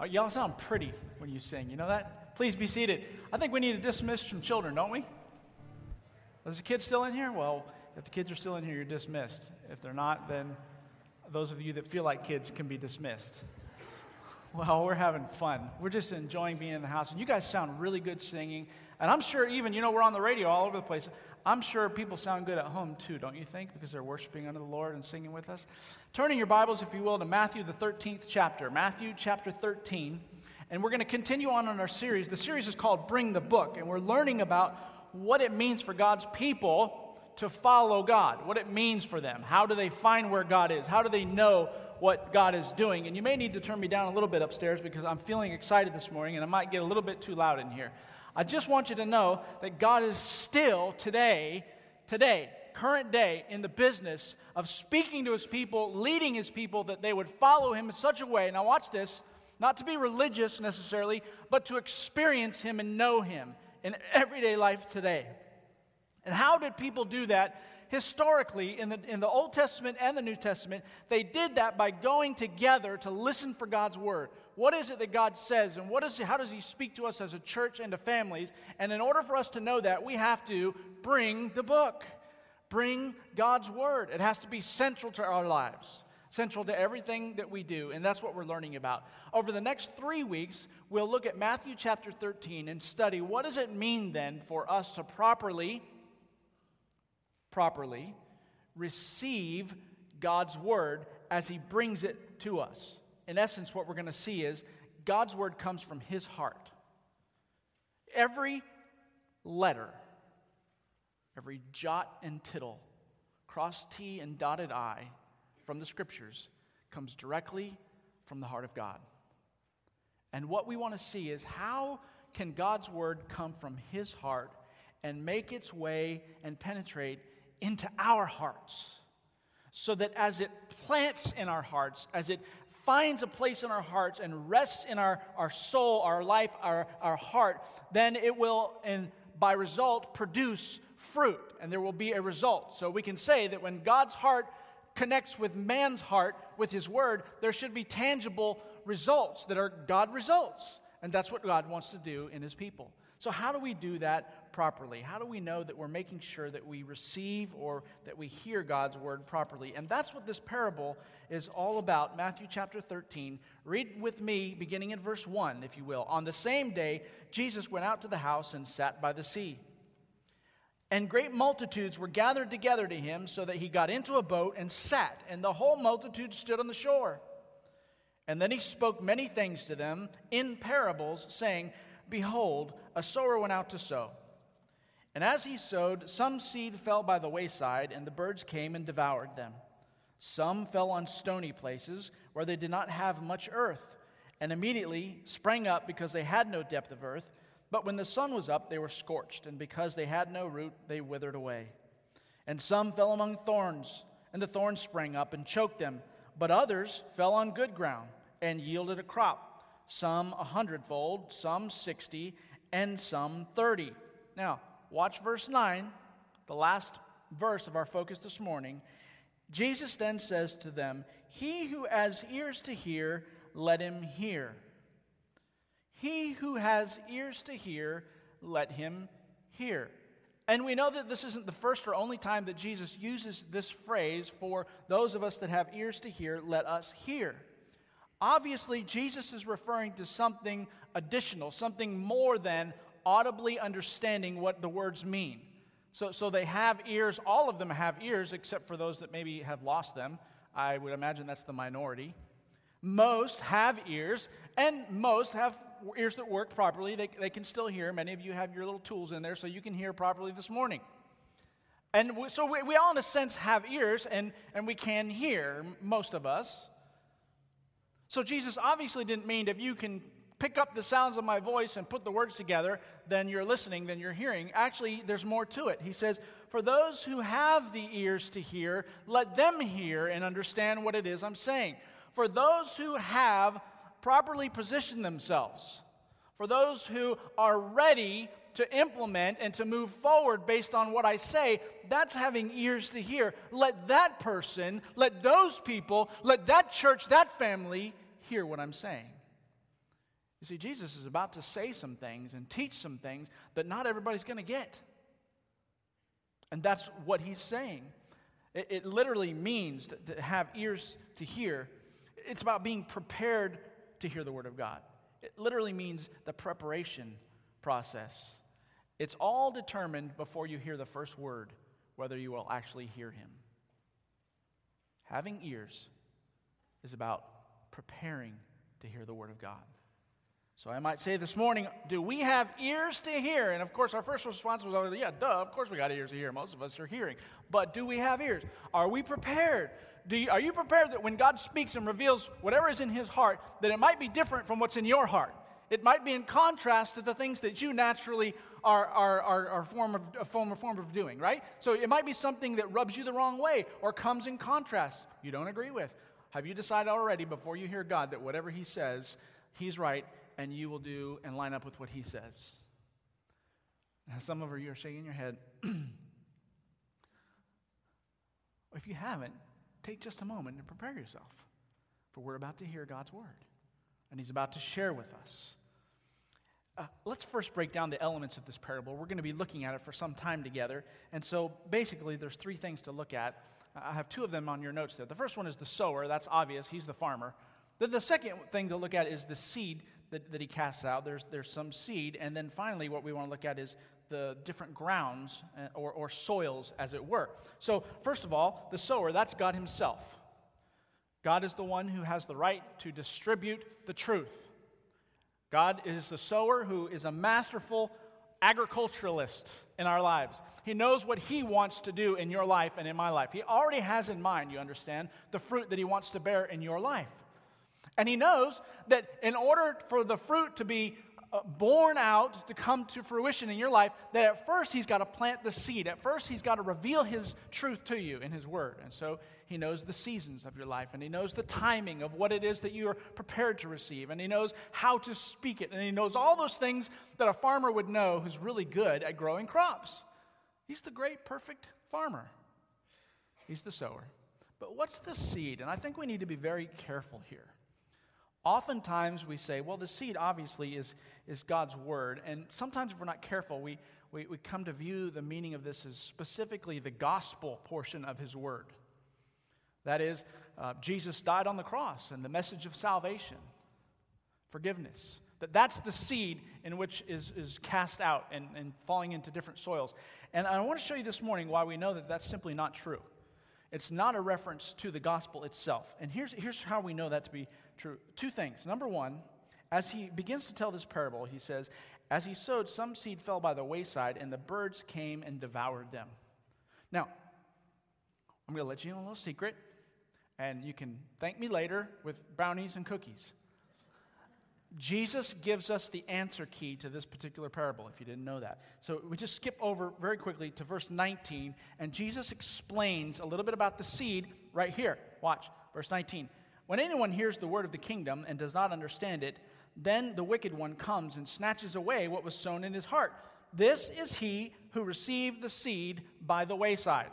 Uh, Y'all sound pretty when you sing. You know that? Please be seated. I think we need to dismiss some children, don't we? Is the kid still in here? Well, if the kids are still in here, you're dismissed. If they're not, then those of you that feel like kids can be dismissed. Well, we're having fun. We're just enjoying being in the house. And you guys sound really good singing. And I'm sure, even, you know, we're on the radio all over the place. I'm sure people sound good at home too, don't you think? Because they're worshiping under the Lord and singing with us. Turning your Bibles, if you will, to Matthew, the 13th chapter. Matthew chapter 13. And we're going to continue on in our series. The series is called Bring the Book. And we're learning about what it means for God's people to follow God, what it means for them. How do they find where God is? How do they know what God is doing? And you may need to turn me down a little bit upstairs because I'm feeling excited this morning and I might get a little bit too loud in here. I just want you to know that God is still today, today, current day, in the business of speaking to his people, leading his people that they would follow him in such a way. Now, watch this not to be religious necessarily, but to experience him and know him in everyday life today. And how did people do that? Historically, in the, in the Old Testament and the New Testament, they did that by going together to listen for God's word. What is it that God says, and what is, how does He speak to us as a church and to families? And in order for us to know that, we have to bring the book, bring God's word. It has to be central to our lives central to everything that we do, and that's what we're learning about. Over the next three weeks, we'll look at Matthew chapter 13 and study what does it mean then for us to properly properly receive God's word as he brings it to us. In essence, what we're going to see is God's word comes from his heart. Every letter, every jot and tittle, cross T and dotted I from the scriptures comes directly from the heart of God. And what we want to see is how can God's word come from his heart and make its way and penetrate into our hearts so that as it plants in our hearts, as it finds a place in our hearts and rests in our, our soul, our life, our, our heart, then it will, and by result, produce fruit, and there will be a result. So we can say that when God's heart connects with man's heart, with his word, there should be tangible results that are God results. And that's what God wants to do in his people. So, how do we do that properly? How do we know that we're making sure that we receive or that we hear God's word properly? And that's what this parable is all about. Matthew chapter 13. Read with me, beginning in verse 1, if you will. On the same day, Jesus went out to the house and sat by the sea. And great multitudes were gathered together to him, so that he got into a boat and sat, and the whole multitude stood on the shore. And then he spoke many things to them in parables, saying, Behold, a sower went out to sow. And as he sowed, some seed fell by the wayside, and the birds came and devoured them. Some fell on stony places where they did not have much earth, and immediately sprang up because they had no depth of earth. But when the sun was up, they were scorched, and because they had no root, they withered away. And some fell among thorns, and the thorns sprang up and choked them. But others fell on good ground and yielded a crop some a hundredfold, some sixty, and some thirty. Now, watch verse 9, the last verse of our focus this morning. Jesus then says to them, He who has ears to hear, let him hear. He who has ears to hear, let him hear. And we know that this isn't the first or only time that Jesus uses this phrase for those of us that have ears to hear, let us hear. Obviously, Jesus is referring to something additional, something more than audibly understanding what the words mean. So, so they have ears, all of them have ears, except for those that maybe have lost them. I would imagine that's the minority. Most have ears, and most have ears that work properly. They, they can still hear. Many of you have your little tools in there so you can hear properly this morning. And we, so we, we all, in a sense, have ears, and, and we can hear, most of us. So Jesus obviously didn't mean if you can pick up the sounds of my voice and put the words together, then you're listening, then you're hearing. Actually, there's more to it. He says, For those who have the ears to hear, let them hear and understand what it is I'm saying. For those who have properly positioned themselves, for those who are ready to implement and to move forward based on what I say, that's having ears to hear. Let that person, let those people, let that church, that family hear what I'm saying. You see, Jesus is about to say some things and teach some things that not everybody's going to get. And that's what he's saying. It, it literally means to, to have ears to hear. It's about being prepared to hear the Word of God. It literally means the preparation process. It's all determined before you hear the first word whether you will actually hear Him. Having ears is about preparing to hear the Word of God. So I might say this morning, do we have ears to hear? And of course, our first response was, yeah, duh, of course we got ears to hear. Most of us are hearing. But do we have ears? Are we prepared? Do you, are you prepared that when God speaks and reveals whatever is in his heart, that it might be different from what's in your heart? It might be in contrast to the things that you naturally are, are, are, are form of, a form, a form of doing, right? So it might be something that rubs you the wrong way or comes in contrast you don't agree with. Have you decided already before you hear God that whatever he says, he's right and you will do and line up with what he says? Now, some of you are shaking your head. if you haven't, take just a moment and prepare yourself. For we're about to hear God's word, and he's about to share with us. Uh, let's first break down the elements of this parable. We're going to be looking at it for some time together. And so basically, there's three things to look at. I have two of them on your notes there. The first one is the sower. That's obvious. He's the farmer. Then the second thing to look at is the seed that, that he casts out. There's, there's some seed. And then finally, what we want to look at is the different grounds uh, or, or soils, as it were. So, first of all, the sower, that's God Himself. God is the one who has the right to distribute the truth. God is the sower who is a masterful agriculturalist in our lives. He knows what He wants to do in your life and in my life. He already has in mind, you understand, the fruit that He wants to bear in your life. And He knows that in order for the fruit to be Uh, born out to come to fruition in your life, that at first He's got to plant the seed. At first, He's got to reveal His truth to you in His Word. And so He knows the seasons of your life, and He knows the timing of what it is that you are prepared to receive, and He knows how to speak it, and He knows all those things that a farmer would know who's really good at growing crops. He's the great, perfect farmer. He's the sower. But what's the seed? And I think we need to be very careful here. Oftentimes we say, well, the seed obviously is, is God's word. And sometimes if we're not careful, we, we, we come to view the meaning of this as specifically the gospel portion of his word. That is, uh, Jesus died on the cross and the message of salvation, forgiveness. That that's the seed in which is, is cast out and, and falling into different soils. And I want to show you this morning why we know that that's simply not true. It's not a reference to the gospel itself. And here's, here's how we know that to be true. Two things. Number one, as he begins to tell this parable, he says, As he sowed, some seed fell by the wayside, and the birds came and devoured them. Now, I'm going to let you in a little secret, and you can thank me later with brownies and cookies. Jesus gives us the answer key to this particular parable, if you didn't know that. So we just skip over very quickly to verse 19, and Jesus explains a little bit about the seed right here. Watch, verse 19. When anyone hears the word of the kingdom and does not understand it, then the wicked one comes and snatches away what was sown in his heart. This is he who received the seed by the wayside.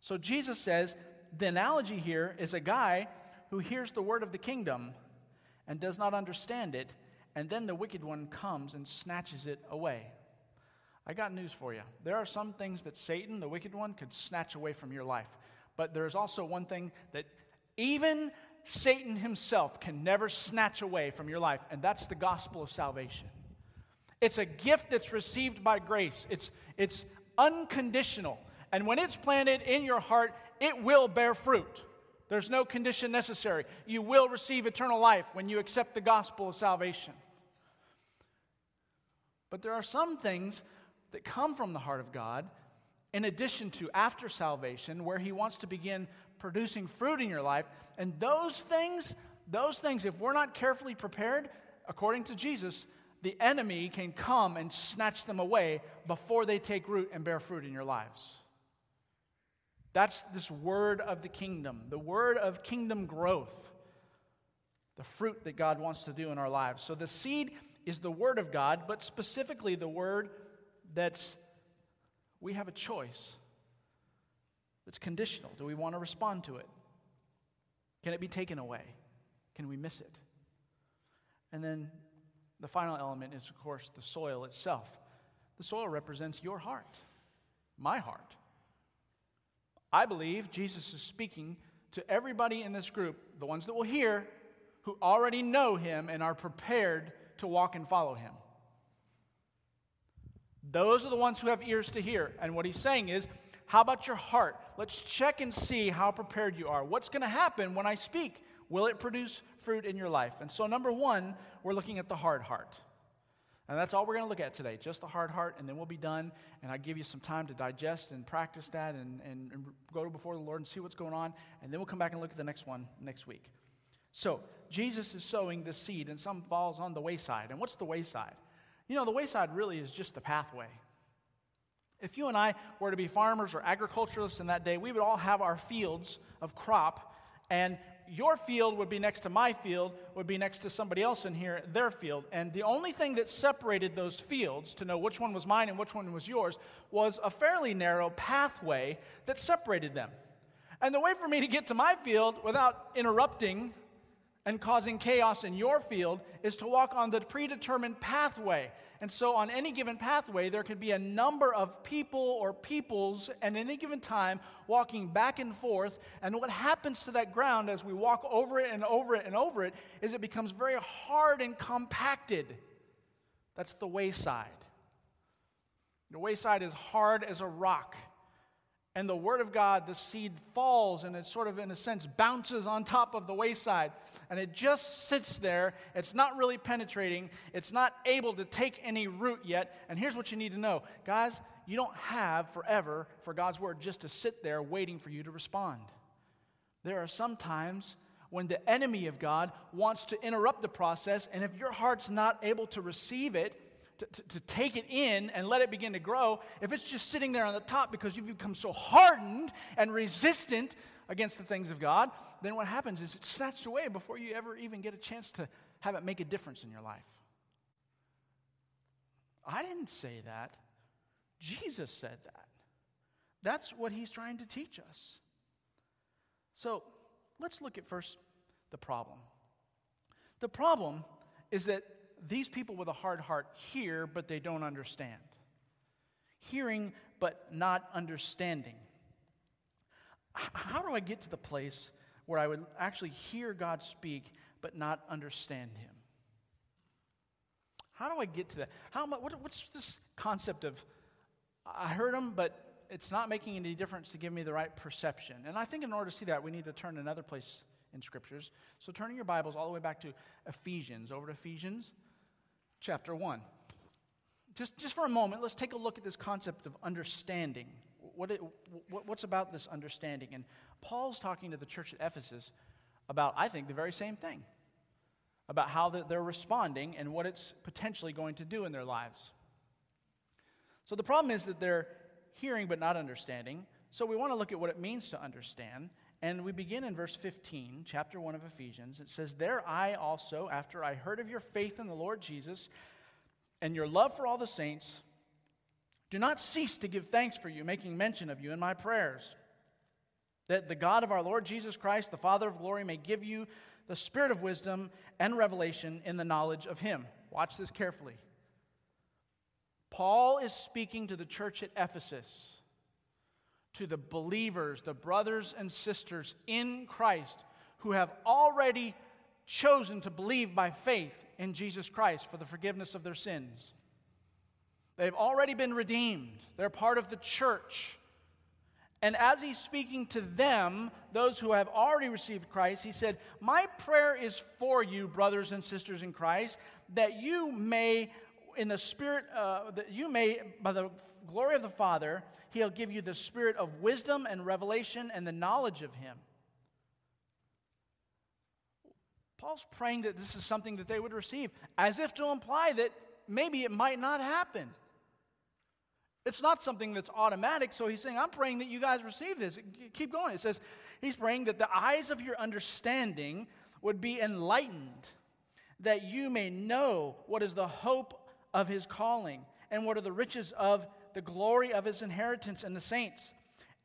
So Jesus says the analogy here is a guy who hears the word of the kingdom and does not understand it, and then the wicked one comes and snatches it away. I got news for you. There are some things that Satan, the wicked one, could snatch away from your life. But there's also one thing that even Satan himself can never snatch away from your life, and that's the gospel of salvation. It's a gift that's received by grace, it's, it's unconditional. And when it's planted in your heart, it will bear fruit. There's no condition necessary. You will receive eternal life when you accept the gospel of salvation. But there are some things that come from the heart of God in addition to after salvation, where He wants to begin producing fruit in your life. And those things, those things, if we're not carefully prepared, according to Jesus, the enemy can come and snatch them away before they take root and bear fruit in your lives. That's this word of the kingdom, the word of kingdom growth, the fruit that God wants to do in our lives. So the seed is the word of God, but specifically the word that's we have a choice that's conditional. Do we want to respond to it? Can it be taken away? Can we miss it? And then The final element is, of course, the soil itself. The soil represents your heart, my heart. I believe Jesus is speaking to everybody in this group, the ones that will hear, who already know him and are prepared to walk and follow him. Those are the ones who have ears to hear. And what he's saying is, how about your heart? Let's check and see how prepared you are. What's going to happen when I speak? Will it produce fruit in your life? And so, number one, we're looking at the hard heart. And that's all we're going to look at today, just the hard heart, and then we'll be done. And I give you some time to digest and practice that and, and, and go before the Lord and see what's going on. And then we'll come back and look at the next one next week. So, Jesus is sowing the seed, and some falls on the wayside. And what's the wayside? You know, the wayside really is just the pathway. If you and I were to be farmers or agriculturalists in that day, we would all have our fields of crop, and your field would be next to my field, would be next to somebody else in here, their field. And the only thing that separated those fields to know which one was mine and which one was yours was a fairly narrow pathway that separated them. And the way for me to get to my field without interrupting and causing chaos in your field is to walk on the predetermined pathway. And so, on any given pathway, there could be a number of people or peoples at any given time walking back and forth. And what happens to that ground as we walk over it and over it and over it is it becomes very hard and compacted. That's the wayside. The wayside is hard as a rock and the word of God, the seed falls and it sort of, in a sense, bounces on top of the wayside. And it just sits there. It's not really penetrating. It's not able to take any root yet. And here's what you need to know guys, you don't have forever for God's word just to sit there waiting for you to respond. There are some times when the enemy of God wants to interrupt the process, and if your heart's not able to receive it, to, to, to, take it in and let it begin to grow, if it's just sitting there on the top because you've become so hardened and resistant against the things of God, then what happens is it's snatched away before you ever even get a chance to have it make a difference in your life. I didn't say that. Jesus said that. That's what he's trying to teach us. So let's look at first the problem. The problem is that these people with a hard heart hear, but they don't understand. Hearing, but not understanding. How do I get to the place where I would actually hear God speak, but not understand Him? How do I get to that? How, what, what's this concept of I heard Him, but it's not making any difference to give me the right perception? And I think in order to see that, we need to turn another place in scriptures. So turning your Bibles all the way back to Ephesians, over to Ephesians chapter 1. Just, just for a moment, let's take a look at this concept of understanding. What it, what, what's about this understanding? And Paul's talking to the church at Ephesus about, I think, the very same thing about how they're responding and what it's potentially going to do in their lives. So the problem is that they're hearing but not understanding. So we want to look at what it means to understand. And we begin in verse 15, chapter 1 of Ephesians. It says, There I also, after I heard of your faith in the Lord Jesus and your love for all the saints, do not cease to give thanks for you, making mention of you in my prayers. That the God of our Lord Jesus Christ, the Father of glory, may give you the spirit of wisdom and revelation in the knowledge of him. Watch this carefully. Paul is speaking to the church at Ephesus to the believers, the brothers and sisters in Christ who have already chosen to believe by faith in Jesus Christ for the forgiveness of their sins. They've already been redeemed, they're part of the church. And as he's speaking to them, those who have already received Christ, he said, My prayer is for you, brothers and sisters in Christ, that you may, in the Spirit, uh, that you may, by the glory of the Father, He'll give you the spirit of wisdom and revelation and the knowledge of Him. Paul's praying that this is something that they would receive, as if to imply that maybe it might not happen. It's not something that's automatic, so he's saying, I'm praying that you guys receive this. Keep going. It says, he's praying that the eyes of your understanding would be enlightened, that you may know what is the hope of his calling and what are the riches of the glory of his inheritance in the saints,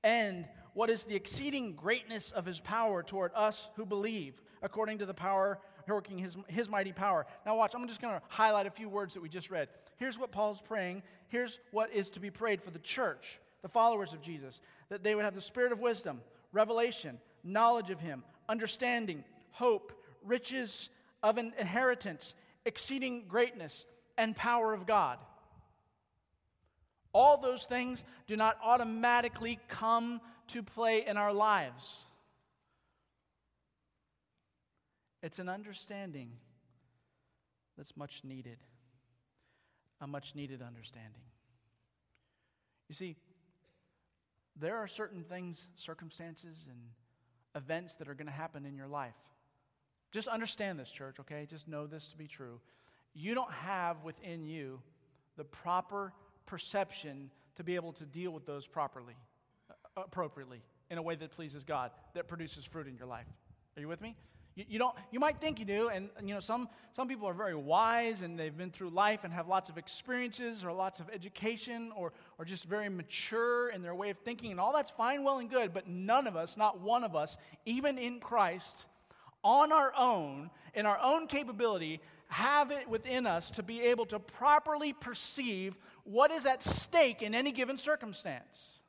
and what is the exceeding greatness of his power toward us who believe, according to the power working his, his mighty power. Now, watch, I'm just going to highlight a few words that we just read. Here's what Paul's praying. Here's what is to be prayed for the church, the followers of Jesus that they would have the spirit of wisdom, revelation, knowledge of him, understanding, hope, riches of an inheritance, exceeding greatness, and power of God. All those things do not automatically come to play in our lives. It's an understanding that's much needed, a much needed understanding. You see, there are certain things, circumstances, and events that are going to happen in your life. Just understand this, church, okay? Just know this to be true. You don't have within you the proper perception to be able to deal with those properly, uh, appropriately, in a way that pleases God, that produces fruit in your life. Are you with me? You, you, don't, you might think you do, and, you know, some, some people are very wise and they've been through life and have lots of experiences or lots of education or, or just very mature in their way of thinking, and all that's fine, well, and good, but none of us, not one of us, even in Christ, on our own, in our own capability, have it within us to be able to properly perceive what is at stake in any given circumstance.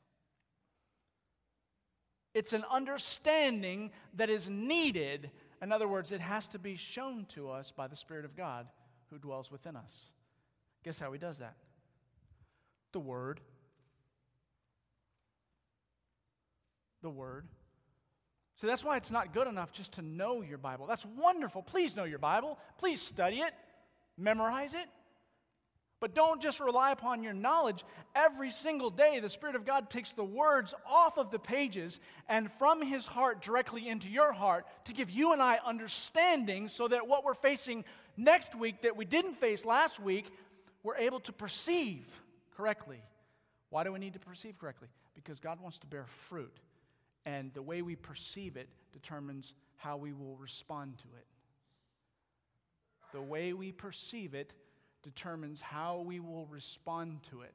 It's an understanding that is needed in other words, it has to be shown to us by the Spirit of God who dwells within us. Guess how he does that? The Word. The Word. So that's why it's not good enough just to know your Bible. That's wonderful. Please know your Bible. Please study it, memorize it. But don't just rely upon your knowledge. Every single day, the Spirit of God takes the words off of the pages and from His heart directly into your heart to give you and I understanding so that what we're facing next week that we didn't face last week, we're able to perceive correctly. Why do we need to perceive correctly? Because God wants to bear fruit. And the way we perceive it determines how we will respond to it. The way we perceive it determines how we will respond to it.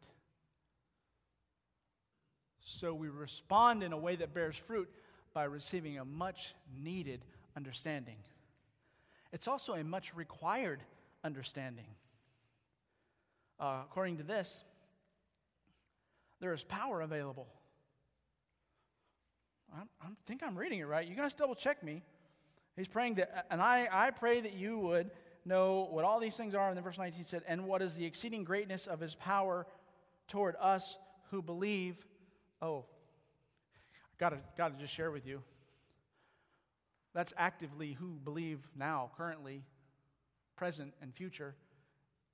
So we respond in a way that bears fruit by receiving a much needed understanding. It's also a much required understanding. Uh, according to this, there is power available. I, think I'm reading it right. You guys double check me. He's praying that, and I, I pray that you would know what all these things are. And then verse 19 said, And what is the exceeding greatness of his power toward us who believe? Oh, I gotta, gotta just share with you. That's actively who believe now, currently, present, and future.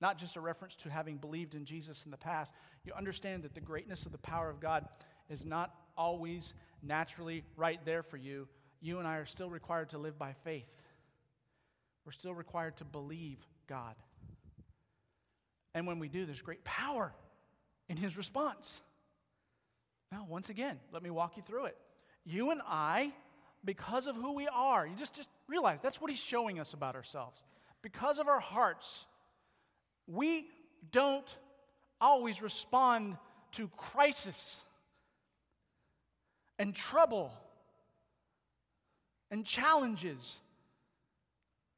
Not just a reference to having believed in Jesus in the past. You understand that the greatness of the power of God is not always naturally right there for you. You and I are still required to live by faith. We're still required to believe God. And when we do, there's great power in his response. Now, once again, let me walk you through it. You and I, because of who we are, you just, just realize that's what he's showing us about ourselves. Because of our hearts, we don't always respond to crisis and trouble and challenges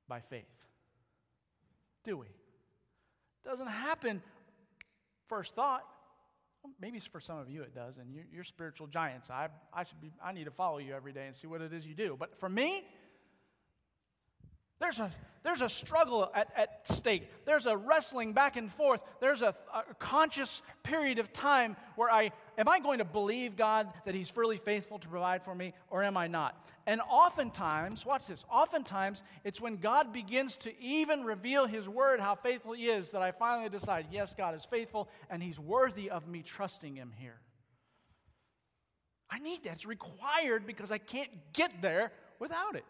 by faith. Do we? Doesn't happen first thought. Maybe for some of you it does, and you're, you're spiritual giants. I, I should be. I need to follow you every day and see what it is you do. But for me, there's a, there's a struggle at, at stake. There's a wrestling back and forth. There's a, a conscious period of time where I am I going to believe God that He's fully faithful to provide for me, or am I not? And oftentimes, watch this, oftentimes it's when God begins to even reveal His word, how faithful He is, that I finally decide, yes, God is faithful and He's worthy of me trusting Him here. I need that. It's required because I can't get there without it.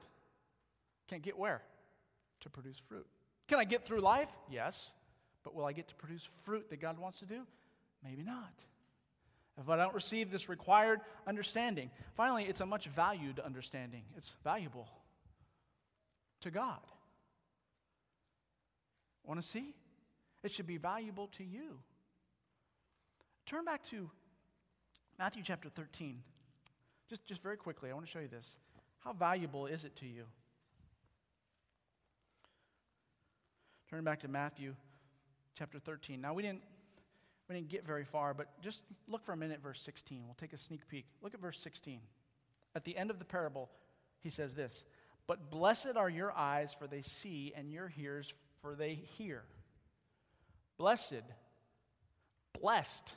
Can't get where? To produce fruit. Can I get through life? Yes. But will I get to produce fruit that God wants to do? Maybe not. If I don't receive this required understanding. Finally, it's a much valued understanding. It's valuable to God. Want to see? It should be valuable to you. Turn back to Matthew chapter 13. Just, just very quickly, I want to show you this. How valuable is it to you? Turn back to Matthew chapter 13. Now, we didn't, we didn't get very far, but just look for a minute, verse 16. We'll take a sneak peek. Look at verse 16. At the end of the parable, he says this But blessed are your eyes, for they see, and your ears, for they hear. Blessed, blessed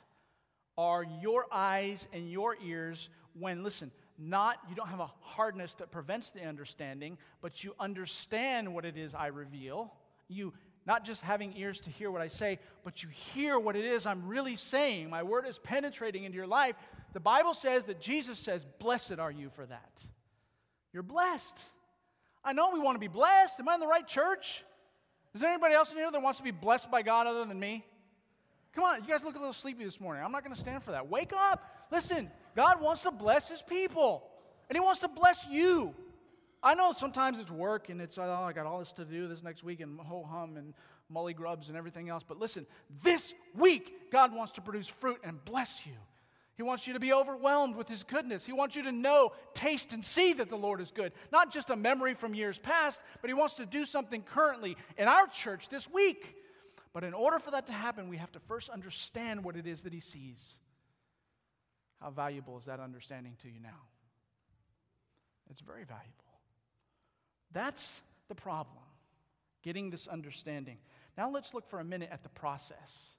are your eyes and your ears when, listen, not you don't have a hardness that prevents the understanding, but you understand what it is I reveal. You not just having ears to hear what I say, but you hear what it is I'm really saying. My word is penetrating into your life. The Bible says that Jesus says, Blessed are you for that. You're blessed. I know we want to be blessed. Am I in the right church? Is there anybody else in here that wants to be blessed by God other than me? Come on, you guys look a little sleepy this morning. I'm not going to stand for that. Wake up. Listen, God wants to bless his people, and he wants to bless you. I know sometimes it's work and it's, oh, I got all this to do this next week and ho hum and molly grubs and everything else. But listen, this week, God wants to produce fruit and bless you. He wants you to be overwhelmed with His goodness. He wants you to know, taste, and see that the Lord is good. Not just a memory from years past, but He wants to do something currently in our church this week. But in order for that to happen, we have to first understand what it is that He sees. How valuable is that understanding to you now? It's very valuable. That's the problem, getting this understanding. Now let's look for a minute at the process.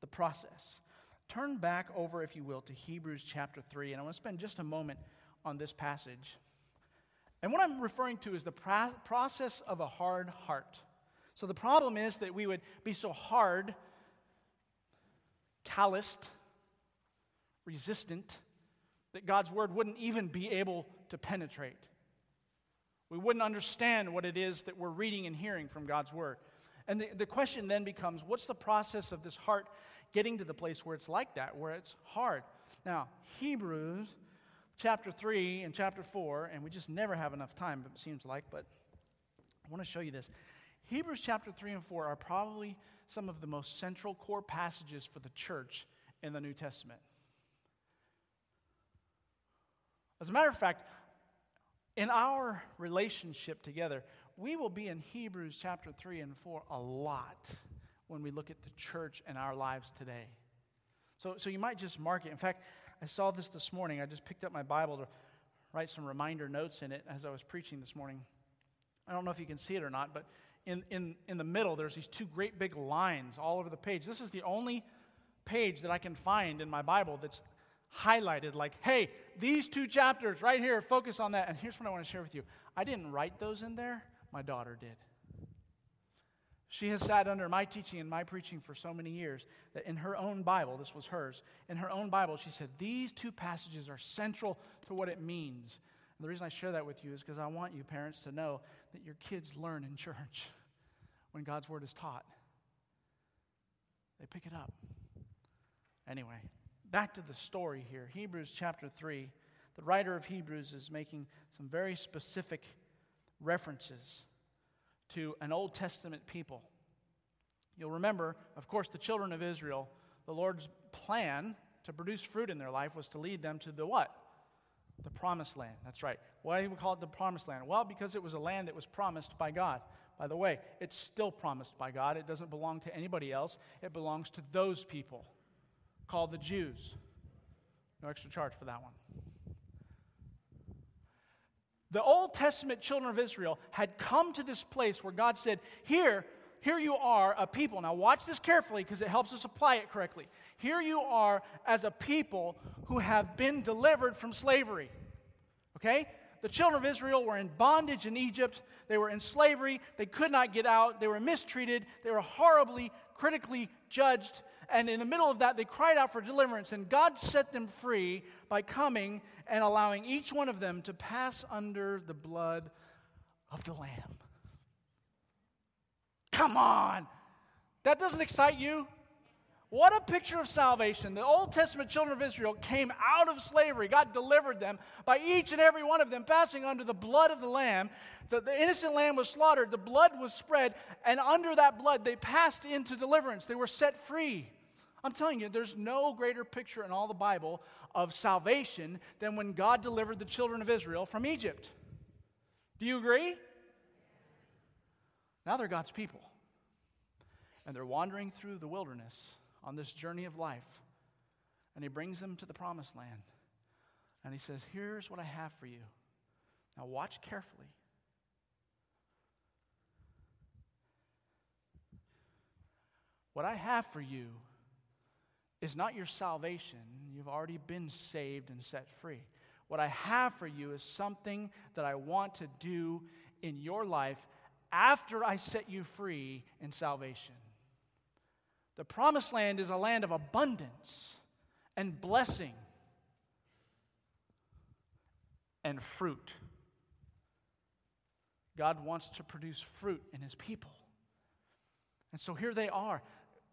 The process. Turn back over, if you will, to Hebrews chapter 3, and I want to spend just a moment on this passage. And what I'm referring to is the pro- process of a hard heart. So the problem is that we would be so hard, calloused, resistant, that God's word wouldn't even be able to penetrate. We wouldn't understand what it is that we're reading and hearing from God's word. And the, the question then becomes what's the process of this heart getting to the place where it's like that, where it's hard. Now, Hebrews chapter 3 and chapter 4, and we just never have enough time, it seems like, but I want to show you this. Hebrews chapter 3 and 4 are probably some of the most central core passages for the church in the New Testament. As a matter of fact, in our relationship together, we will be in Hebrews chapter 3 and 4 a lot when we look at the church and our lives today. So, so you might just mark it. In fact, I saw this this morning. I just picked up my Bible to write some reminder notes in it as I was preaching this morning. I don't know if you can see it or not, but in, in, in the middle, there's these two great big lines all over the page. This is the only page that I can find in my Bible that's highlighted like, hey, these two chapters right here, focus on that. And here's what I want to share with you I didn't write those in there, my daughter did. She has sat under my teaching and my preaching for so many years that in her own Bible, this was hers, in her own Bible, she said, These two passages are central to what it means. And the reason I share that with you is because I want you, parents, to know that your kids learn in church when God's word is taught. They pick it up. Anyway, back to the story here Hebrews chapter 3. The writer of Hebrews is making some very specific references to an Old Testament people. You'll remember, of course, the children of Israel, the Lord's plan to produce fruit in their life was to lead them to the what? The promised land. That's right. Why do we call it the promised land? Well, because it was a land that was promised by God. By the way, it's still promised by God. It doesn't belong to anybody else, it belongs to those people called the Jews. No extra charge for that one. The Old Testament children of Israel had come to this place where God said, Here, here you are, a people. Now, watch this carefully because it helps us apply it correctly. Here you are as a people who have been delivered from slavery. Okay? The children of Israel were in bondage in Egypt. They were in slavery. They could not get out. They were mistreated. They were horribly, critically judged. And in the middle of that, they cried out for deliverance. And God set them free by coming and allowing each one of them to pass under the blood of the Lamb. Come on. That doesn't excite you? What a picture of salvation. The Old Testament children of Israel came out of slavery. God delivered them by each and every one of them passing under the blood of the Lamb. The, the, innocent lamb was slaughtered, the blood was spread, and under that blood they passed into deliverance. They were set free. I'm telling you, there's no greater picture in all the Bible of salvation than when God delivered the children of Israel from Egypt. Do you agree? Now they're God's people. And they're wandering through the wilderness on this journey of life. And he brings them to the promised land. And he says, Here's what I have for you. Now, watch carefully. What I have for you is not your salvation. You've already been saved and set free. What I have for you is something that I want to do in your life after I set you free in salvation. The promised land is a land of abundance and blessing and fruit. God wants to produce fruit in his people. And so here they are.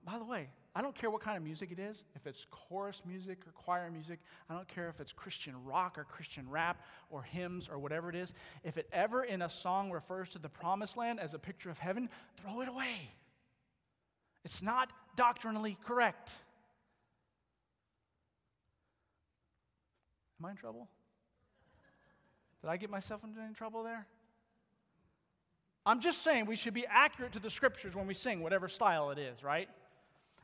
By the way, I don't care what kind of music it is, if it's chorus music or choir music, I don't care if it's Christian rock or Christian rap or hymns or whatever it is. If it ever in a song refers to the promised land as a picture of heaven, throw it away. It's not doctrinally correct. Am I in trouble? Did I get myself into any trouble there? I'm just saying we should be accurate to the scriptures when we sing, whatever style it is, right?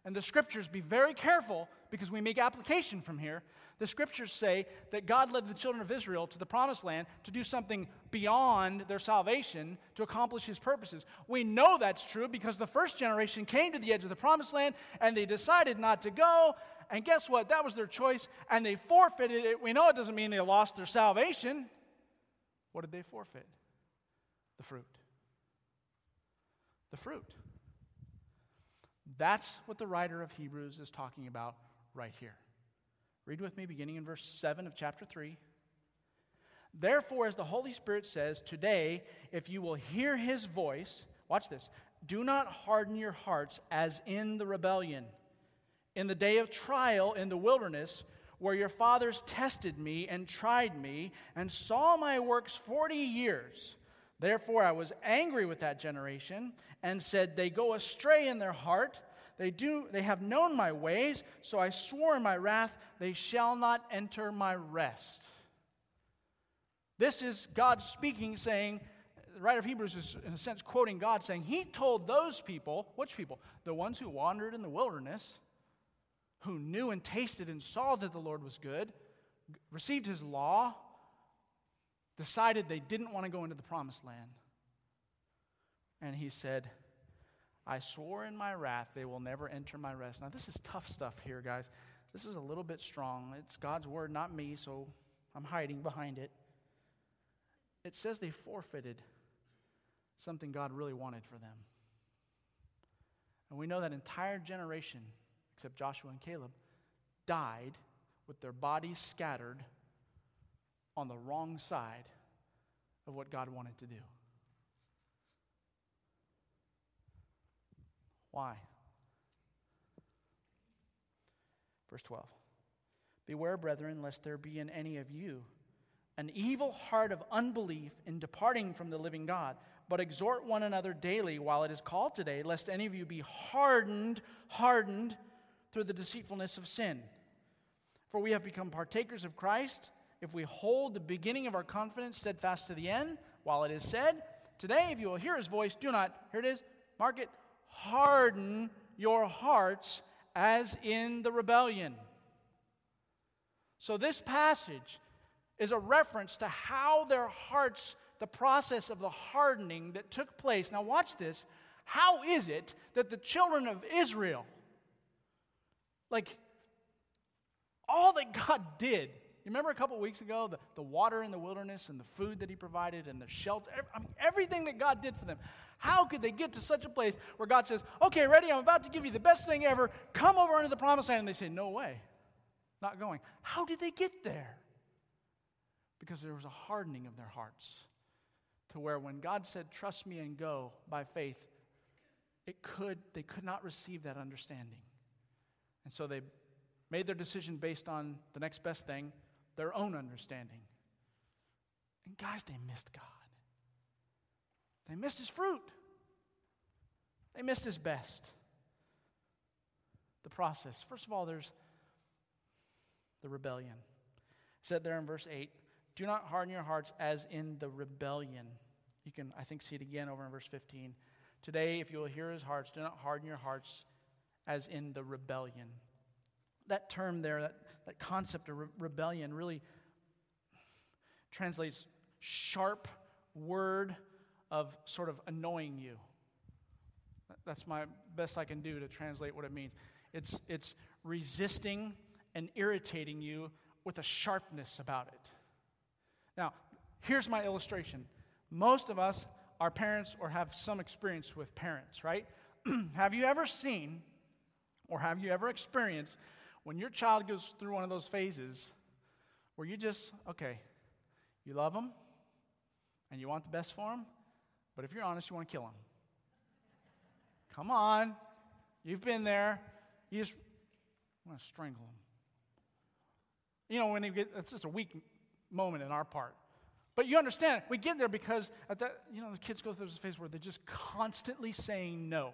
And the scriptures, be very careful because we make application from here. The scriptures say that God led the children of Israel to the promised land to do something beyond their salvation to accomplish his purposes. We know that's true because the first generation came to the edge of the promised land and they decided not to go. And guess what? That was their choice and they forfeited it. We know it doesn't mean they lost their salvation. What did they forfeit? The fruit. The fruit. That's what the writer of Hebrews is talking about right here. Read with me, beginning in verse 7 of chapter 3. Therefore, as the Holy Spirit says, today, if you will hear his voice, watch this, do not harden your hearts as in the rebellion, in the day of trial in the wilderness, where your fathers tested me and tried me and saw my works 40 years. Therefore, I was angry with that generation and said, They go astray in their heart. They, do, they have known my ways, so I swore in my wrath, they shall not enter my rest. This is God speaking, saying, the writer of Hebrews is, in a sense, quoting God, saying, He told those people, which people? The ones who wandered in the wilderness, who knew and tasted and saw that the Lord was good, received His law, decided they didn't want to go into the promised land. And he said, I swore in my wrath they will never enter my rest. Now, this is tough stuff here, guys. This is a little bit strong. It's God's word, not me, so I'm hiding behind it. It says they forfeited something God really wanted for them. And we know that entire generation, except Joshua and Caleb, died with their bodies scattered on the wrong side of what God wanted to do. Why? Verse 12 Beware, brethren, lest there be in any of you an evil heart of unbelief in departing from the living God, but exhort one another daily while it is called today, lest any of you be hardened, hardened through the deceitfulness of sin. For we have become partakers of Christ if we hold the beginning of our confidence steadfast to the end, while it is said, Today, if you will hear his voice, do not, here it is, mark it, harden your hearts as in the rebellion. So, this passage is a reference to how their hearts, the process of the hardening that took place. Now, watch this. How is it that the children of Israel, like all that God did, you remember a couple weeks ago the, the water in the wilderness and the food that He provided and the shelter? I mean, everything that God did for them. How could they get to such a place where God says, Okay, ready? I'm about to give you the best thing ever. Come over under the promised land. And they say, No way. Not going. How did they get there? Because there was a hardening of their hearts to where when God said, Trust me and go by faith, it could, they could not receive that understanding. And so they made their decision based on the next best thing, their own understanding. And guys, they missed God. They missed his fruit. They missed his best. The process. First of all, there's the rebellion. It said there in verse 8, do not harden your hearts as in the rebellion. You can, I think, see it again over in verse 15. Today, if you will hear his hearts, do not harden your hearts as in the rebellion. That term there, that, that concept of re- rebellion, really translates sharp word of sort of annoying you. That's my best I can do to translate what it means. It's, it's resisting and irritating you with a sharpness about it. Now, here's my illustration. Most of us are parents or have some experience with parents, right? have you ever seen or have you ever experienced when your child goes through one of those phases where you just, okay, you love them and you want the best for them, but if you're honest, you want to kill them? Come on. You've been there. You just want to strangle them. You know, when they get, it's just a weak moment in our part. But you understand, we get there because at that, you know, the kids go through this phase where they're just constantly saying no.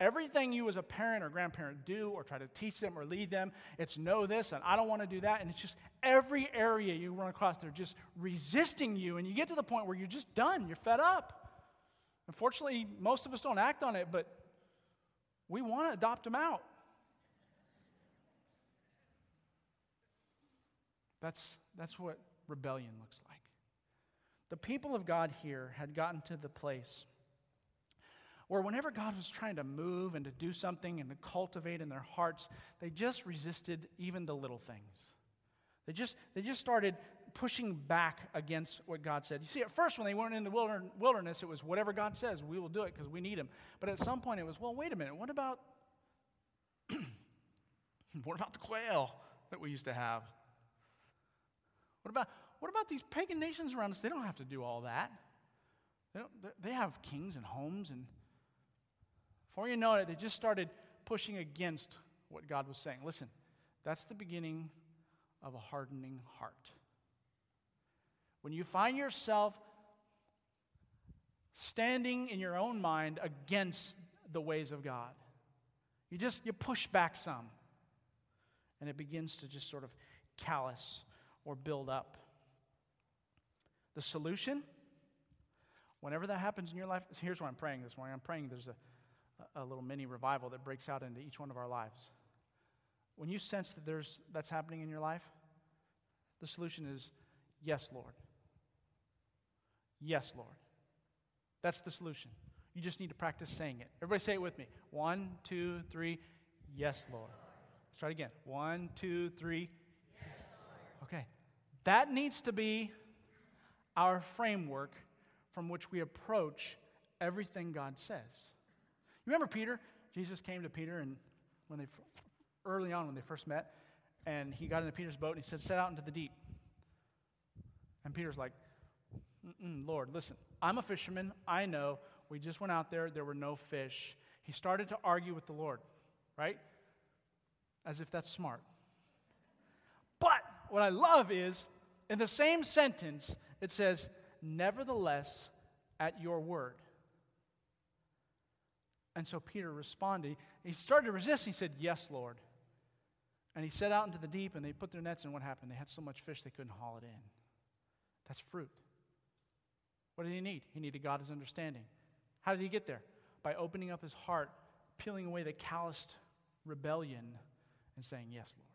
Everything you as a parent or grandparent do or try to teach them or lead them, it's no this and I don't want to do that. And it's just every area you run across, they're just resisting you. And you get to the point where you're just done. You're fed up. Unfortunately, most of us don't act on it, but we want to adopt them out. That's, that's what rebellion looks like. The people of God here had gotten to the place where whenever God was trying to move and to do something and to cultivate in their hearts, they just resisted even the little things. They just, they just started pushing back against what God said. You see, at first, when they weren't in the wilderness, it was whatever God says, we will do it because we need Him. But at some point, it was, well, wait a minute, what about, what about the quail that we used to have? What about, what about these pagan nations around us? They don't have to do all that. They, they have kings and homes, and before you know it, they just started pushing against what God was saying. Listen, that's the beginning of a hardening heart. When you find yourself standing in your own mind against the ways of God, you just you push back some and it begins to just sort of callous or build up. The solution, whenever that happens in your life, here's what I'm praying this morning. I'm praying there's a, a little mini revival that breaks out into each one of our lives. When you sense that there's that's happening in your life, the solution is yes, Lord. Yes, Lord. That's the solution. You just need to practice saying it. Everybody say it with me. One, two, three. Yes, Lord. Let's try it again. One, two, three. Yes, Lord. okay. That needs to be our framework from which we approach everything God says. Remember Peter? Jesus came to Peter and when they early on when they first met, and he got into Peter's boat and he said, "Set out into the deep." And Peter's like, Lord, listen, I'm a fisherman. I know. We just went out there, there were no fish. He started to argue with the Lord, right? As if that's smart. But what I love is, in the same sentence, it says, Nevertheless, at your word. And so Peter responded. He started to resist. He said, Yes, Lord. And he set out into the deep, and they put their nets, and what happened? They had so much fish they couldn't haul it in. That's fruit. What did he need? He needed God's understanding. How did he get there? By opening up his heart, peeling away the calloused rebellion, and saying, Yes, Lord.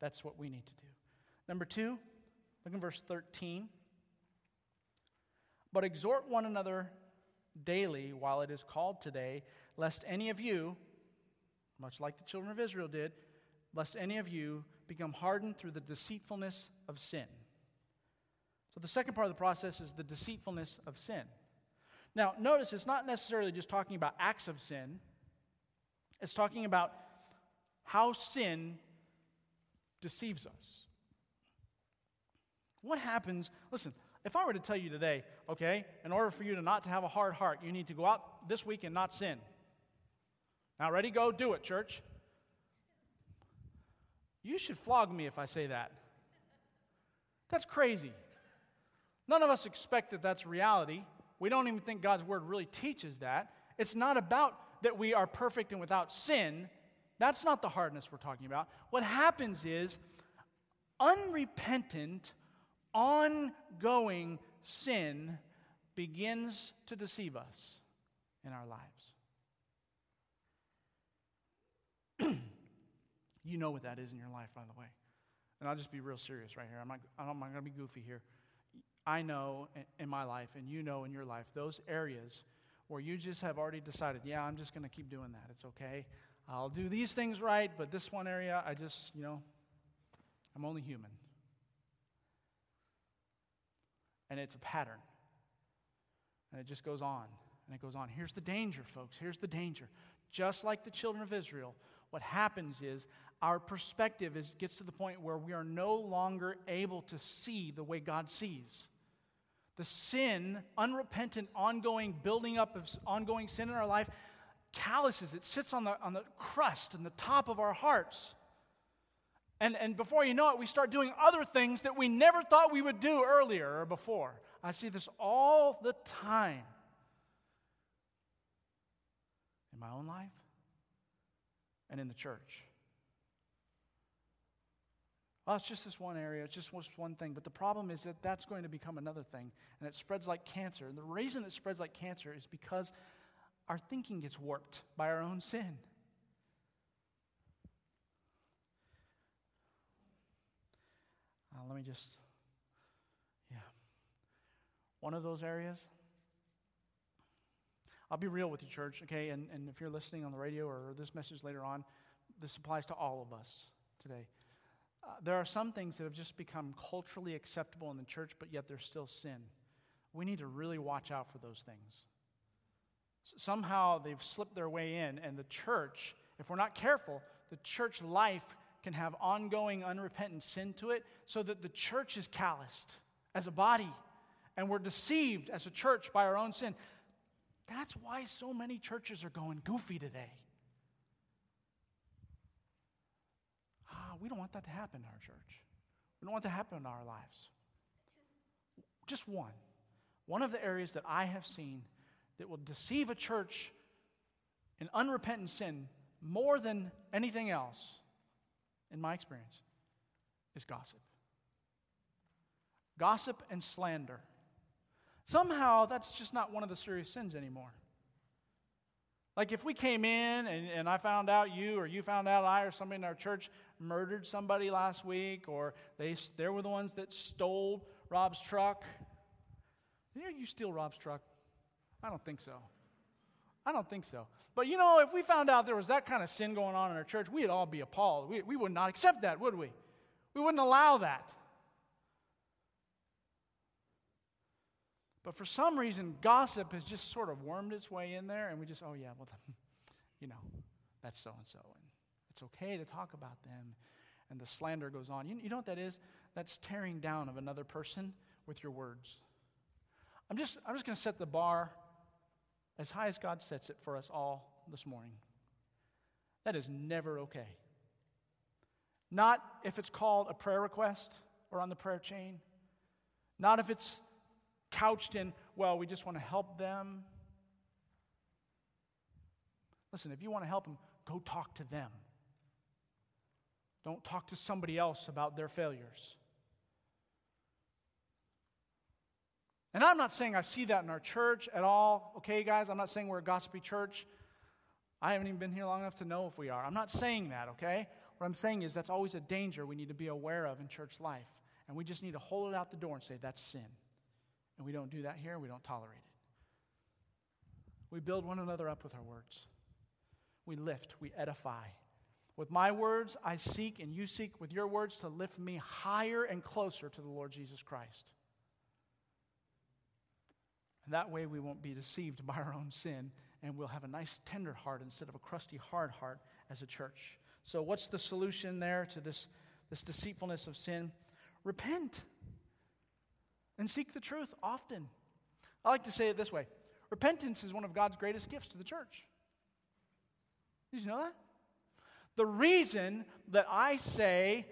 That's what we need to do. Number two, look in verse 13. But exhort one another daily while it is called today, lest any of you, much like the children of Israel did, lest any of you become hardened through the deceitfulness of sin. So the second part of the process is the deceitfulness of sin. Now, notice it's not necessarily just talking about acts of sin, it's talking about how sin deceives us. What happens? Listen, if I were to tell you today, okay, in order for you to not to have a hard heart, you need to go out this week and not sin. Now, ready? Go do it, church. You should flog me if I say that. That's crazy. None of us expect that that's reality. We don't even think God's word really teaches that. It's not about that we are perfect and without sin. That's not the hardness we're talking about. What happens is unrepentant, ongoing sin begins to deceive us in our lives. You know what that is in your life, by the way. And I'll just be real serious right here. I'm not, I'm not going to be goofy here. I know in my life, and you know in your life, those areas where you just have already decided, yeah, I'm just going to keep doing that. It's okay. I'll do these things right, but this one area, I just, you know, I'm only human. And it's a pattern. And it just goes on and it goes on. Here's the danger, folks. Here's the danger. Just like the children of Israel, what happens is our perspective is, gets to the point where we are no longer able to see the way God sees. The sin, unrepentant, ongoing building up of ongoing sin in our life, calluses. It sits on the, on the crust and the top of our hearts. And, and before you know it, we start doing other things that we never thought we would do earlier or before. I see this all the time in my own life and in the church. Well, it's just this one area, it's just one thing. But the problem is that that's going to become another thing, and it spreads like cancer. And the reason it spreads like cancer is because our thinking gets warped by our own sin. Uh, let me just, yeah. One of those areas, I'll be real with you, church, okay? And, and if you're listening on the radio or this message later on, this applies to all of us today. Uh, there are some things that have just become culturally acceptable in the church, but yet they're still sin. We need to really watch out for those things. somehow they've slipped their way in, and the church, if we're not careful, the church life can have ongoing unrepentant sin to it, so that the church is calloused as a body, and we're deceived as a church by our own sin. That's why so many churches are going goofy today. We don't want that to happen in our church. We don't want that to happen in our lives. Just one. One of the areas that I have seen that will deceive a church in unrepentant sin more than anything else, in my experience, is gossip. Gossip and slander. Somehow, that's just not one of the serious sins anymore. Like if we came in and, and I found out you or you found out I or somebody in our church murdered somebody last week or they, they were the ones that stole Rob's truck. You know, you steal Rob's truck? I don't think so. I don't think so. But you know, if we found out there was that kind of sin going on in our church, we'd all be appalled. We, we would not accept that, would we? We wouldn't allow that. But for some reason, gossip has just sort of wormed its way in there, and we just, oh, yeah, well, you know, that's so and so. And it's okay to talk about them. And the slander goes on. You, you know what that is? That's tearing down of another person with your words. I'm just, I'm just going to set the bar as high as God sets it for us all this morning. That is never okay. Not if it's called a prayer request or on the prayer chain. Not if it's couched in, well, we just want to help them. Listen, if you want to help them, go talk to them. Don't talk to somebody else about their failures. And I'm not saying I see that in our church at all, okay, guys? I'm not saying we're a gossipy church. I haven't even been here long enough to know if we are. I'm not saying that, okay? What I'm saying is that's always a danger we need to be aware of in church life. And we just need to hold it out the door and say, that's sin. And we don't do that here, we don't tolerate it. We build one another up with our words. We lift, we edify. With my words, I seek, and you seek with your words to lift me higher and closer to the Lord Jesus Christ. And that way we won't be deceived by our own sin, and we'll have a nice tender heart instead of a crusty hard heart as a church. So, what's the solution there to this, this deceitfulness of sin? Repent and seek the truth often. I like to say it this way repentance is one of God's greatest gifts to the church. Did you know that? The reason that I say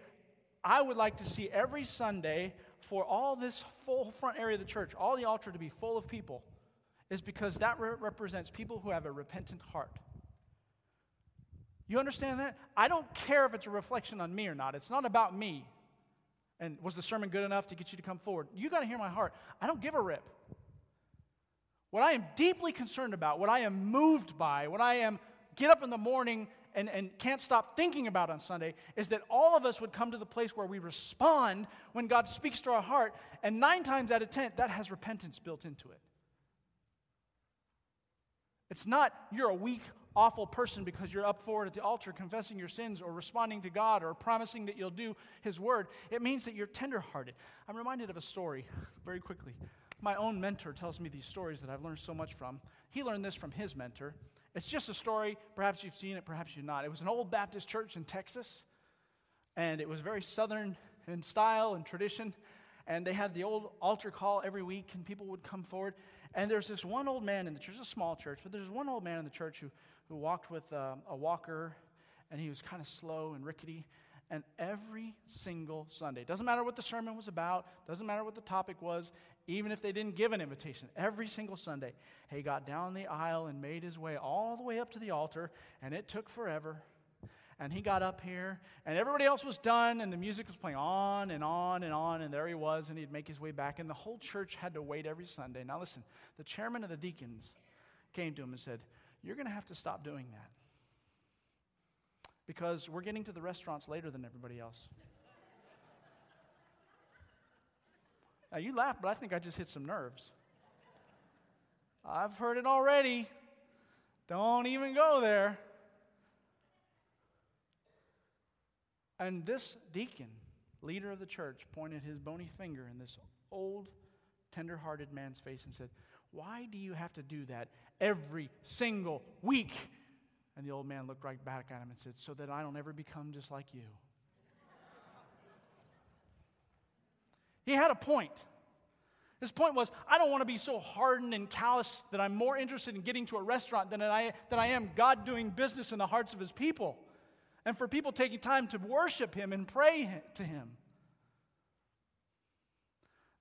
I would like to see every Sunday for all this full front area of the church, all the altar to be full of people, is because that re- represents people who have a repentant heart. You understand that? I don't care if it's a reflection on me or not. It's not about me. And was the sermon good enough to get you to come forward? You got to hear my heart. I don't give a rip. what I am deeply concerned about, what I am moved by, what I am get up in the morning and, and can't stop thinking about on Sunday is that all of us would come to the place where we respond when God speaks to our heart. And nine times out of ten, that has repentance built into it. It's not you're a weak, awful person because you're up forward at the altar confessing your sins or responding to God or promising that you'll do His word. It means that you're tenderhearted. I'm reminded of a story very quickly. My own mentor tells me these stories that I've learned so much from. He learned this from his mentor. It's just a story. Perhaps you've seen it, perhaps you've not. It was an old Baptist church in Texas, and it was very southern in style and tradition. And they had the old altar call every week, and people would come forward. And there's this one old man in the church, a small church, but there's one old man in the church who, who walked with uh, a walker, and he was kind of slow and rickety. And every single Sunday, doesn't matter what the sermon was about, doesn't matter what the topic was, even if they didn't give an invitation, every single Sunday, he got down the aisle and made his way all the way up to the altar, and it took forever. And he got up here, and everybody else was done, and the music was playing on and on and on, and there he was, and he'd make his way back, and the whole church had to wait every Sunday. Now, listen, the chairman of the deacons came to him and said, You're going to have to stop doing that because we're getting to the restaurants later than everybody else. now, you laugh, but I think I just hit some nerves. I've heard it already. Don't even go there. And this deacon, leader of the church, pointed his bony finger in this old, tender hearted man's face and said, Why do you have to do that every single week? And the old man looked right back at him and said, So that I don't ever become just like you. he had a point. His point was, I don't want to be so hardened and callous that I'm more interested in getting to a restaurant than I, than I am God doing business in the hearts of his people. And for people taking time to worship him and pray to him.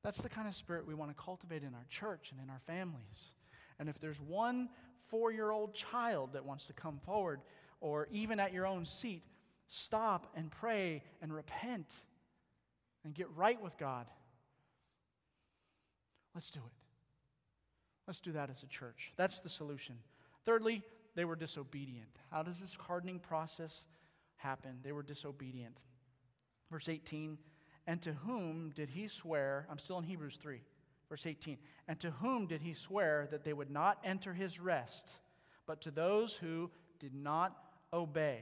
That's the kind of spirit we want to cultivate in our church and in our families. And if there's one four year old child that wants to come forward, or even at your own seat, stop and pray and repent and get right with God. Let's do it. Let's do that as a church. That's the solution. Thirdly, they were disobedient. How does this hardening process happen? They were disobedient. Verse 18, and to whom did he swear? I'm still in Hebrews 3. Verse 18 And to whom did he swear that they would not enter his rest, but to those who did not obey?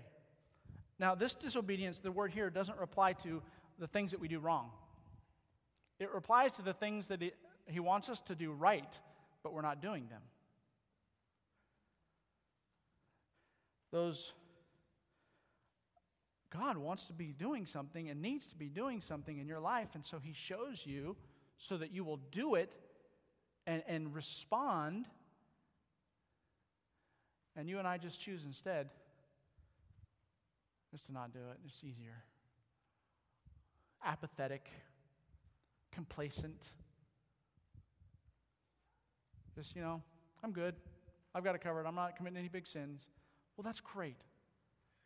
Now, this disobedience, the word here doesn't reply to the things that we do wrong. It replies to the things that he, wants us to do right, but we're not doing them. Those God wants to be doing something and needs to be doing something in your life, and so He shows you so that you will do it and, and respond. And you and I just choose instead just to not do it. It's easier. Apathetic, complacent. Just, you know, I'm good. I've got it covered. I'm not committing any big sins. Well, that's great.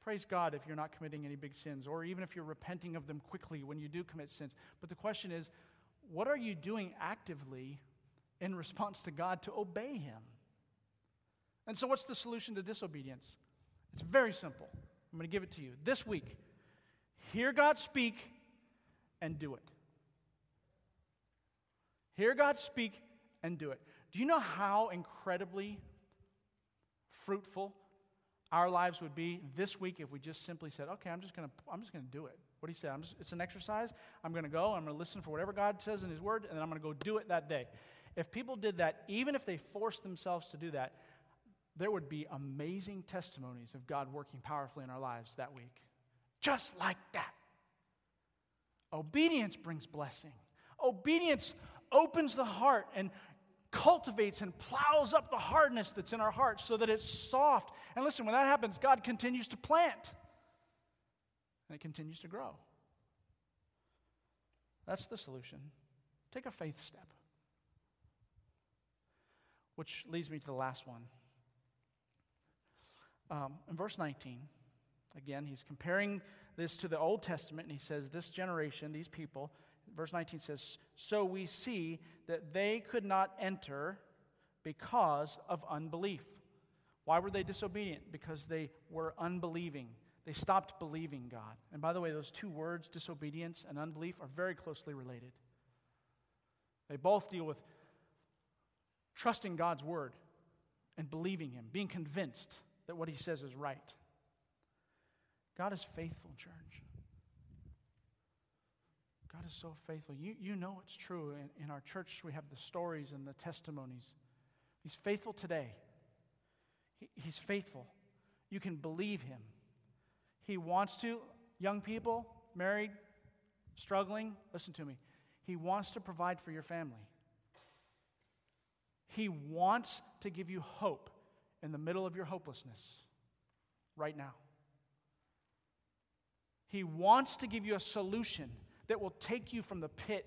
Praise God if you're not committing any big sins, or even if you're repenting of them quickly when you do commit sins. But the question is, what are you doing actively in response to God to obey Him? And so, what's the solution to disobedience? It's very simple. I'm going to give it to you. This week, hear God speak and do it. Hear God speak and do it. Do you know how incredibly fruitful our lives would be this week if we just simply said, okay, I'm just going to, I'm just going to do it? What he said, just, it's an exercise. I'm going to go, I'm going to listen for whatever God says in his word, and then I'm going to go do it that day. If people did that, even if they forced themselves to do that, there would be amazing testimonies of God working powerfully in our lives that week. Just like that. Obedience brings blessing. Obedience opens the heart and cultivates and plows up the hardness that's in our hearts so that it's soft. And listen, when that happens, God continues to plant and it continues to grow. That's the solution. Take a faith step. Which leads me to the last one. Um, in verse 19, again, he's comparing this to the Old Testament, and he says, This generation, these people, verse 19 says, So we see that they could not enter because of unbelief. Why were they disobedient? Because they were unbelieving. They stopped believing God. And by the way, those two words, disobedience and unbelief, are very closely related. They both deal with trusting God's word and believing Him, being convinced that what He says is right. God is faithful, church. God is so faithful. You, you know it's true. In, in our church, we have the stories and the testimonies. He's faithful today. He, he's faithful. You can believe Him. He wants to, young people, married, struggling, listen to me. He wants to provide for your family. He wants to give you hope in the middle of your hopelessness right now. He wants to give you a solution that will take you from the pit,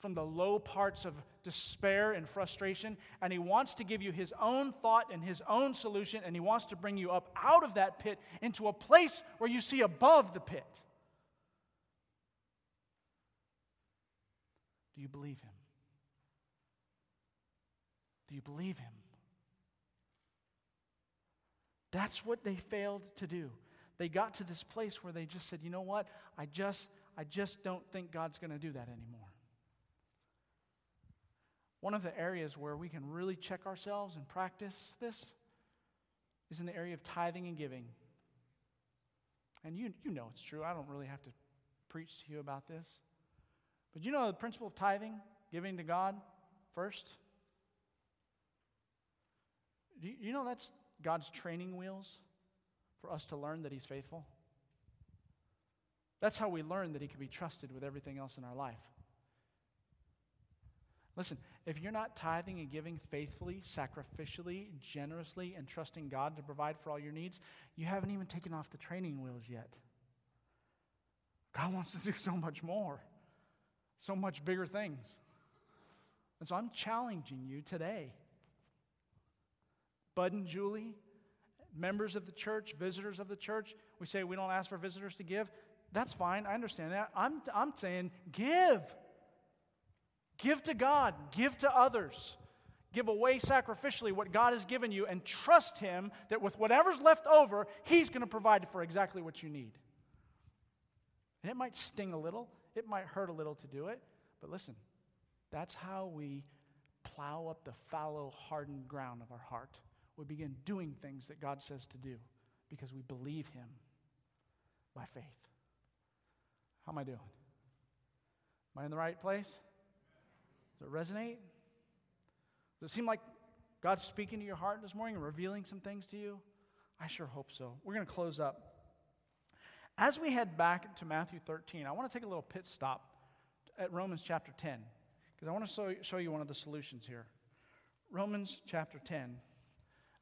from the low parts of despair and frustration, and He wants to give you His own thought and His own solution, and He wants to bring you up out of that pit into a place where you see above the pit. Do you believe Him? Do you believe Him? That's what they failed to do. They got to this place where they just said, you know what? I just, I just don't think God's going to do that anymore. One of the areas where we can really check ourselves and practice this is in the area of tithing and giving. And you, you know it's true. I don't really have to preach to you about this. But you know the principle of tithing, giving to God first? Do you, you know that's God's training wheels for us to learn that He's faithful? That's how we learn that He can be trusted with everything else in our life. Listen, if you're not tithing and giving faithfully, sacrificially, generously, and trusting God to provide for all your needs, you haven't even taken off the training wheels yet. God wants to do so much more, so much bigger things. And so I'm challenging you today Bud and Julie, members of the church, visitors of the church, we say we don't ask for visitors to give. That's fine. I understand that. I'm, I'm saying give. Give to God, give to others. Give away sacrificially what God has given you and trust Him that with whatever's left over, He's going to provide for exactly what you need. And it might sting a little, it might hurt a little to do it, but listen, that's how we plow up the fallow, hardened ground of our heart we begin doing things that God says to do because we believe Him by faith. How am I doing? Am I in the right place? Does it resonate? Does it seem like God's speaking to your heart this morning and revealing some things to you? I sure hope so. We're going to close up. As we head back to Matthew 13, I want to take a little pit stop at Romans chapter 10 because I want to show you one of the solutions here. Romans chapter 10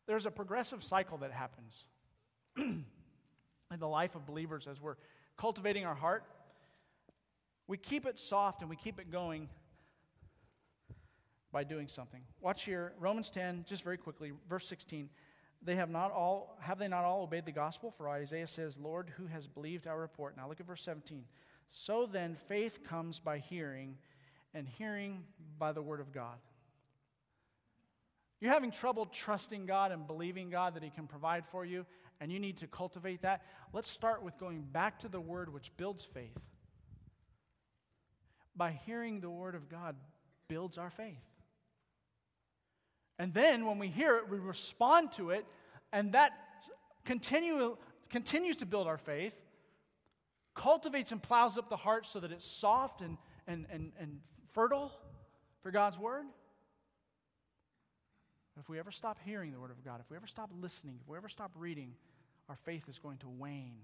there's a progressive cycle that happens in the life of believers as we're cultivating our heart. We keep it soft and we keep it going by doing something. Watch here, Romans 10, just very quickly, verse 16. They have not all have they not all obeyed the gospel? For Isaiah says, Lord, who has believed our report? Now look at verse 17. So then faith comes by hearing, and hearing by the word of God. You're having trouble trusting God and believing God that He can provide for you, and you need to cultivate that. Let's start with going back to the Word which builds faith. By hearing the Word of God builds our faith. And then when we hear it, we respond to it, and that continue, continues to build our faith, cultivates and plows up the heart so that it's soft and, and, and, and fertile for God's Word. But if we ever stop hearing the Word of God, if we ever stop listening, if we ever stop reading, our faith is going to wane.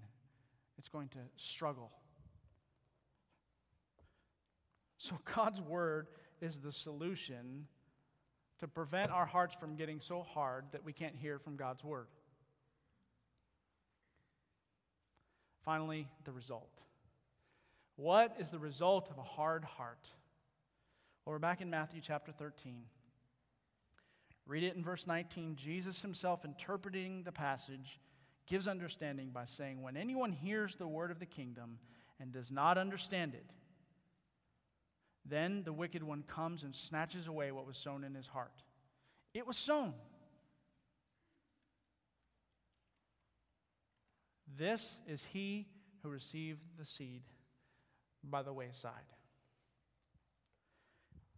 It's going to struggle. So, God's Word is the solution to prevent our hearts from getting so hard that we can't hear from God's Word. Finally, the result. What is the result of a hard heart? Well, we're back in Matthew chapter 13. Read it in verse 19. Jesus himself, interpreting the passage, gives understanding by saying, When anyone hears the word of the kingdom and does not understand it, then the wicked one comes and snatches away what was sown in his heart. It was sown. This is he who received the seed by the wayside.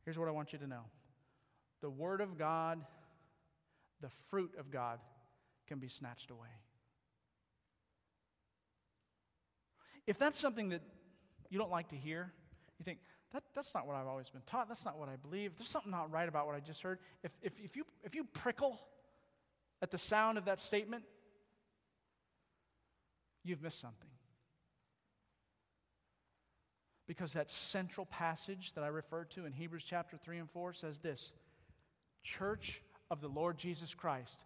Here's what I want you to know the Word of God, the fruit of God, can be snatched away. If that's something that you don't like to hear, you think, that, that's not what I've always been taught. That's not what I believe. There's something not right about what I just heard. If, if, if, you, if you prickle at the sound of that statement, you've missed something. Because that central passage that I referred to in Hebrews chapter 3 and 4 says this Church of the Lord Jesus Christ,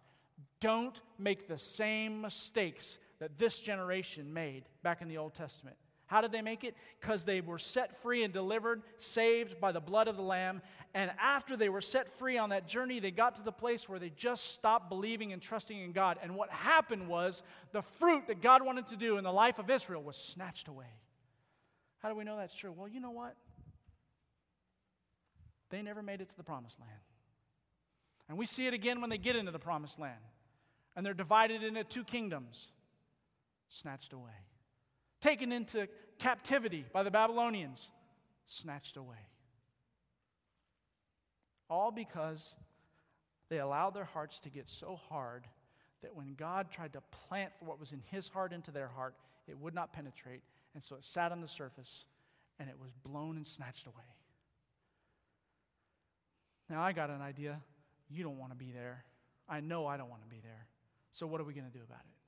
don't make the same mistakes that this generation made back in the Old Testament. How did they make it? Because they were set free and delivered, saved by the blood of the Lamb. And after they were set free on that journey, they got to the place where they just stopped believing and trusting in God. And what happened was the fruit that God wanted to do in the life of Israel was snatched away. How do we know that's true? Well, you know what? They never made it to the promised land. And we see it again when they get into the promised land. And they're divided into two kingdoms, snatched away taken into captivity by the Babylonians, snatched away. All because they allowed their hearts to get so hard that when God tried to plant what was in his heart into their heart, it would not penetrate. And so it sat on the surface and it was blown and snatched away. Now, I got an idea. You don't want to be there. I know I don't want to be there. So, what are we going to do about it?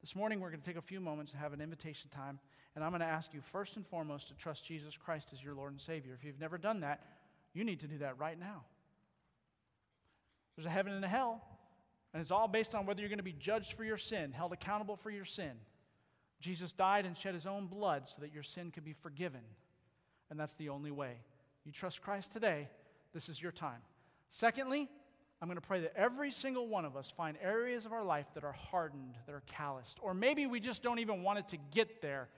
This morning, we're going to take a few moments and have an invitation time. And I'm going to ask you, first and foremost, to trust Jesus Christ as your Lord and Savior. If you've never done that, you need to do that right now. There's a heaven and a hell, and it's all based on whether you're going to be judged for your sin, held accountable for your sin. Jesus died and shed his own blood so that your sin could be forgiven. And that's the only way. You trust Christ today, this is your time. Secondly, I'm going to pray that every single one of us find areas of our life that are hardened, that are calloused, or maybe we just don't even want it to get there.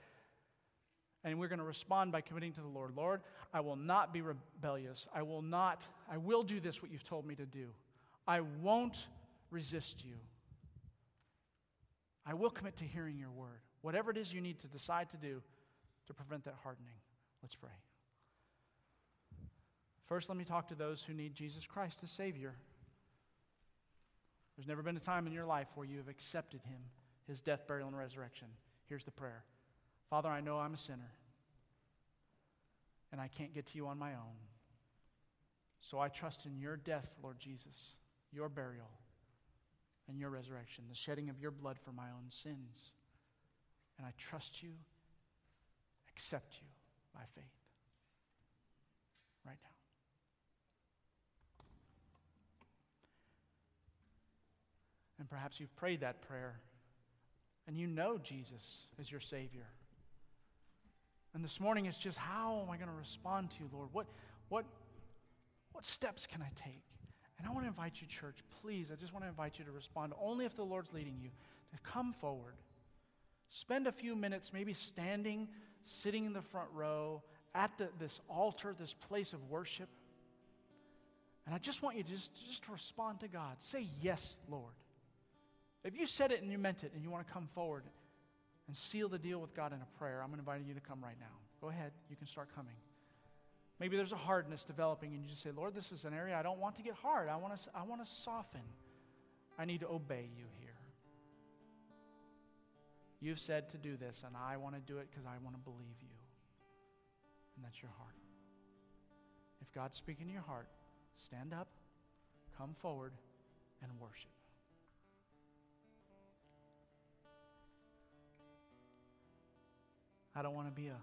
And we're going to respond by committing to the Lord. Lord, I will not be rebellious. I will not, I will do this, what you've told me to do. I won't resist you. I will commit to hearing your word. Whatever it is you need to decide to do to prevent that hardening. Let's pray. First, let me talk to those who need Jesus Christ as Savior. There's never been a time in your life where you have accepted Him, His death, burial, and resurrection. Here's the prayer Father, I know I'm a sinner, and I can't get to you on my own. So I trust in your death, Lord Jesus, your burial, and your resurrection, the shedding of your blood for my own sins. And I trust you, accept you by faith right now. And perhaps you've prayed that prayer and you know Jesus as your Savior. And this morning it's just how am I going to respond to you, Lord? What, what, what steps can I take? And I want to invite you, church, please, I just want to invite you to respond only if the Lord's leading you, to come forward. Spend a few minutes, maybe standing, sitting in the front row at the, this altar, this place of worship. And I just want you to just, just respond to God. Say, Yes, Lord. If you said it and you meant it and you want to come forward and seal the deal with God in a prayer, I'm inviting you to come right now. Go ahead, you can start coming. Maybe there's a hardness developing and you just say, Lord, this is an area I don't want to get hard. I want to, I want to soften. I need to obey you here. You've said to do this, and I want to do it because I want to believe you. And that's your heart. If God's speaking to your heart, stand up, come forward, and worship. I don't want to be a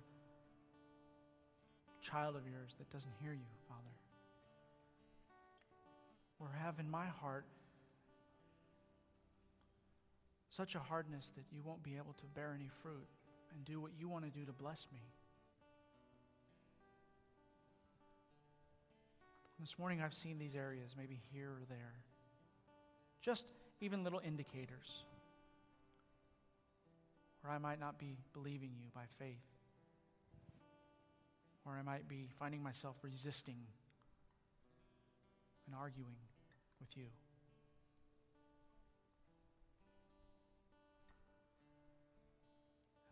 child of yours that doesn't hear you, Father. Or have in my heart such a hardness that you won't be able to bear any fruit and do what you want to do to bless me. This morning I've seen these areas, maybe here or there. Just even little indicators or I might not be believing you by faith. Or I might be finding myself resisting and arguing. with you.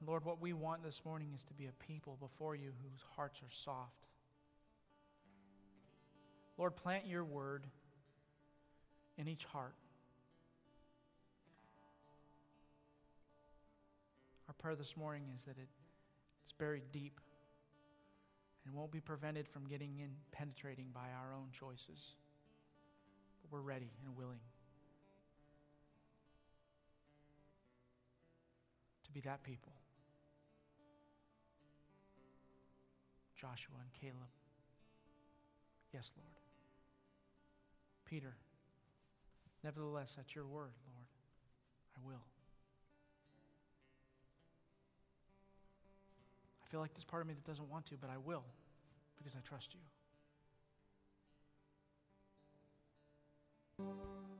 And Lord, what we want this morning is to be a people before you whose hearts are soft. Lord, plant your word in each heart. Prayer this morning is that it, it's buried deep and won't be prevented from getting in, penetrating by our own choices. But we're ready and willing to be that people. Joshua and Caleb. Yes, Lord. Peter, nevertheless, at your word, Lord, I will. Feel like there's part of me that doesn't want to, but I will because I trust you.